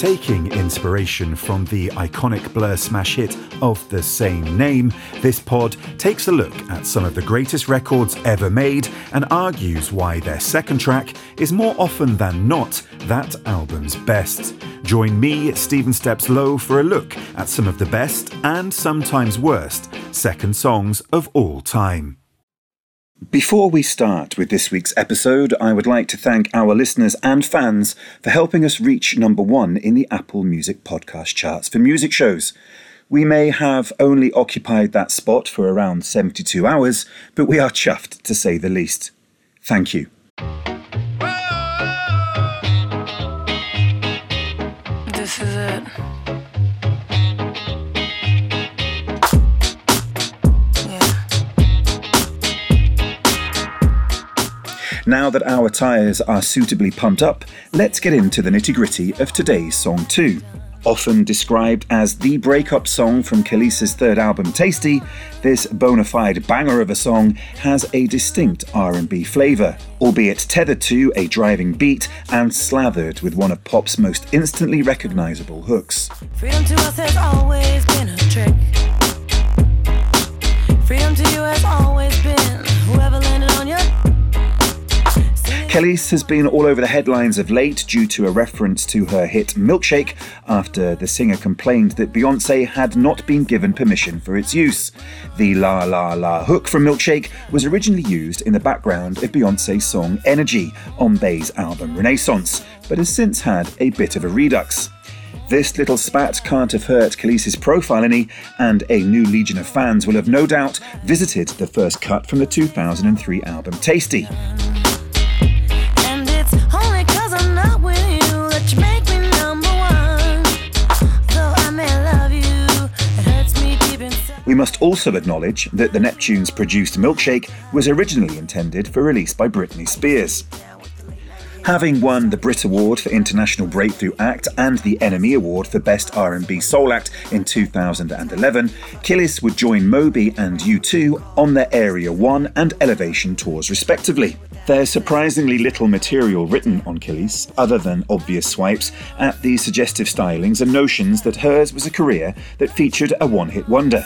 Taking inspiration from the iconic Blur smash hit of the same name, this pod takes a look at some of the greatest records ever made and argues why their second track is more often than not that album's best. Join me, Stephen Steps Low, for a look at some of the best and sometimes worst second songs of all time. Before we start with this week's episode, I would like to thank our listeners and fans for helping us reach number one in the Apple Music podcast charts for music shows. We may have only occupied that spot for around 72 hours, but we are chuffed to say the least. Thank you. Now that our tyres are suitably pumped up, let's get into the nitty gritty of today's song 2. Often described as the breakup song from Kelis's third album Tasty, this bona fide banger of a song has a distinct R&B flavour, albeit tethered to a driving beat and slathered with one of pop's most instantly recognisable hooks. Freedom to us has always been a trick. Freedom to you has always been Kelis has been all over the headlines of late due to a reference to her hit Milkshake after the singer complained that Beyonce had not been given permission for its use. The La La La hook from Milkshake was originally used in the background of Beyonce's song Energy on Bey's album Renaissance, but has since had a bit of a redux. This little spat can't have hurt Kelis's profile any, and a new legion of fans will have no doubt visited the first cut from the 2003 album Tasty. Also acknowledge that the Neptunes produced Milkshake was originally intended for release by Britney Spears. Having won the Brit Award for International Breakthrough Act and the NME Award for Best R&B Soul Act in 2011, Kelis would join Moby and U2 on their Area 1 and Elevation tours respectively. There's surprisingly little material written on Kelis, other than obvious swipes at the suggestive stylings and notions that hers was a career that featured a one-hit wonder.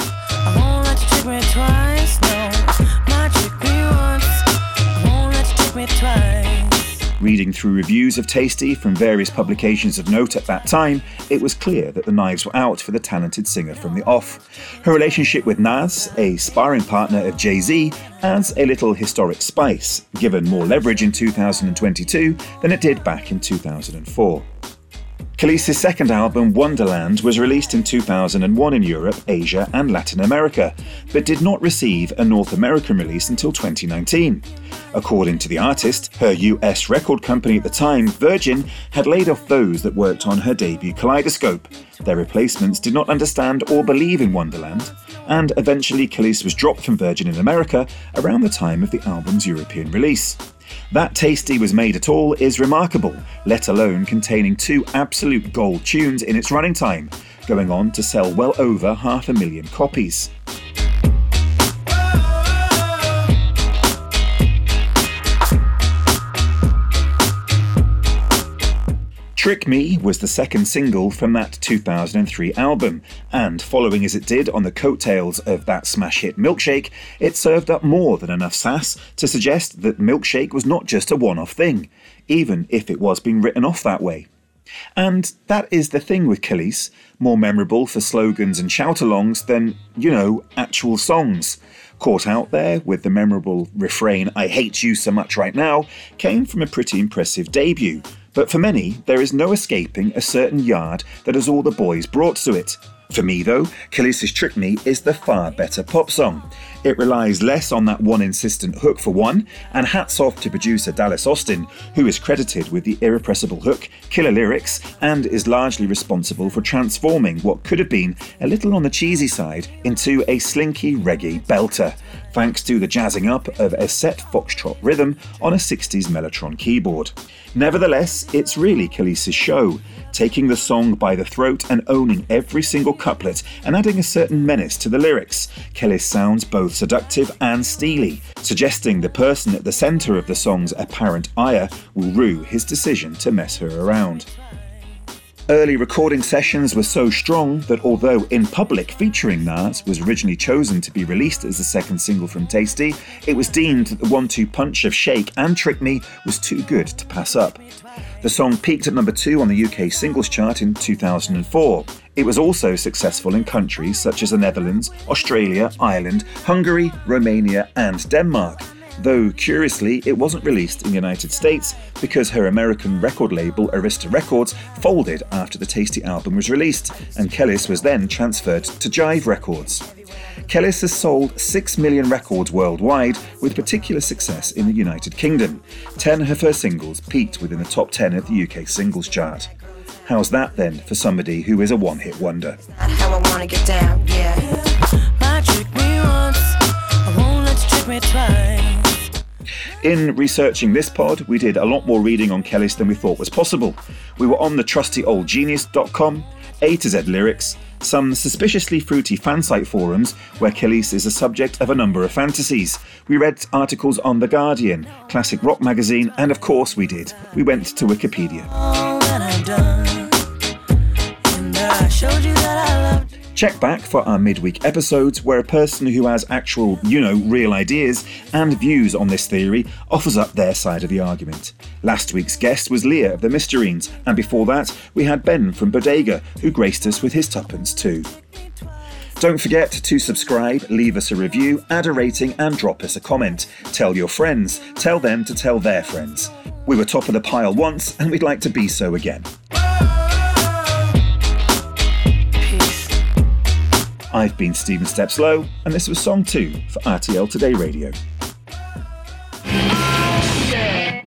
Reading through reviews of Tasty from various publications of note at that time, it was clear that the knives were out for the talented singer from the off. Her relationship with Nas, a sparring partner of Jay Z, adds a little historic spice, given more leverage in 2022 than it did back in 2004. Kelis's second album, Wonderland, was released in 2001 in Europe, Asia, and Latin America, but did not receive a North American release until 2019. According to the artist, her US record company at the time, Virgin, had laid off those that worked on her debut Kaleidoscope. Their replacements did not understand or believe in Wonderland, and eventually Kelis was dropped from Virgin in America around the time of the album's European release. That Tasty was made at all is remarkable, let alone containing two absolute gold tunes in its running time, going on to sell well over half a million copies. Trick Me was the second single from that 2003 album, and following as it did on the coattails of that smash hit Milkshake, it served up more than enough sass to suggest that Milkshake was not just a one off thing, even if it was being written off that way. And that is the thing with Kelis, more memorable for slogans and shout alongs than, you know, actual songs. Caught out there with the memorable refrain, I hate you so much right now, came from a pretty impressive debut. But for many, there is no escaping a certain yard that has all the boys brought to it. For me, though, Kelis's Trick Me is the far better pop song. It relies less on that one insistent hook for one, and hats off to producer Dallas Austin, who is credited with the irrepressible hook, killer lyrics, and is largely responsible for transforming what could have been a little on the cheesy side into a slinky reggae belter. Thanks to the jazzing up of a set foxtrot rhythm on a 60s Mellotron keyboard. Nevertheless, it's really Kelis's show, taking the song by the throat and owning every single couplet and adding a certain menace to the lyrics. Kelis sounds both seductive and steely, suggesting the person at the centre of the song's apparent ire will rue his decision to mess her around. Early recording sessions were so strong that although In Public featuring Nas was originally chosen to be released as the second single from Tasty, it was deemed that the one two punch of Shake and Trick Me was too good to pass up. The song peaked at number two on the UK singles chart in 2004. It was also successful in countries such as the Netherlands, Australia, Ireland, Hungary, Romania, and Denmark though curiously, it wasn't released in the United States because her American record label Arista Records folded after the Tasty album was released, and Kelis was then transferred to Jive Records. Kelis has sold 6 million records worldwide, with particular success in the United Kingdom. 10 of her singles peaked within the top 10 of the UK singles chart. How's that then for somebody who is a one hit wonder? How I wanna get down, yeah. Might trick me once, I won't let you trick me twice. In researching this pod, we did a lot more reading on Kelis than we thought was possible. We were on the trustyoldgenius.com, A to Z lyrics, some suspiciously fruity fansite forums where Kelis is the subject of a number of fantasies. We read articles on The Guardian, Classic Rock magazine, and of course we did. We went to Wikipedia. Check back for our midweek episodes where a person who has actual, you know, real ideas and views on this theory offers up their side of the argument. Last week's guest was Leah of the Mysterines, and before that, we had Ben from Bodega, who graced us with his tuppence too. Don't forget to subscribe, leave us a review, add a rating, and drop us a comment. Tell your friends, tell them to tell their friends. We were top of the pile once, and we'd like to be so again. I've been Stephen Stepslow, and this was Song 2 for RTL Today Radio.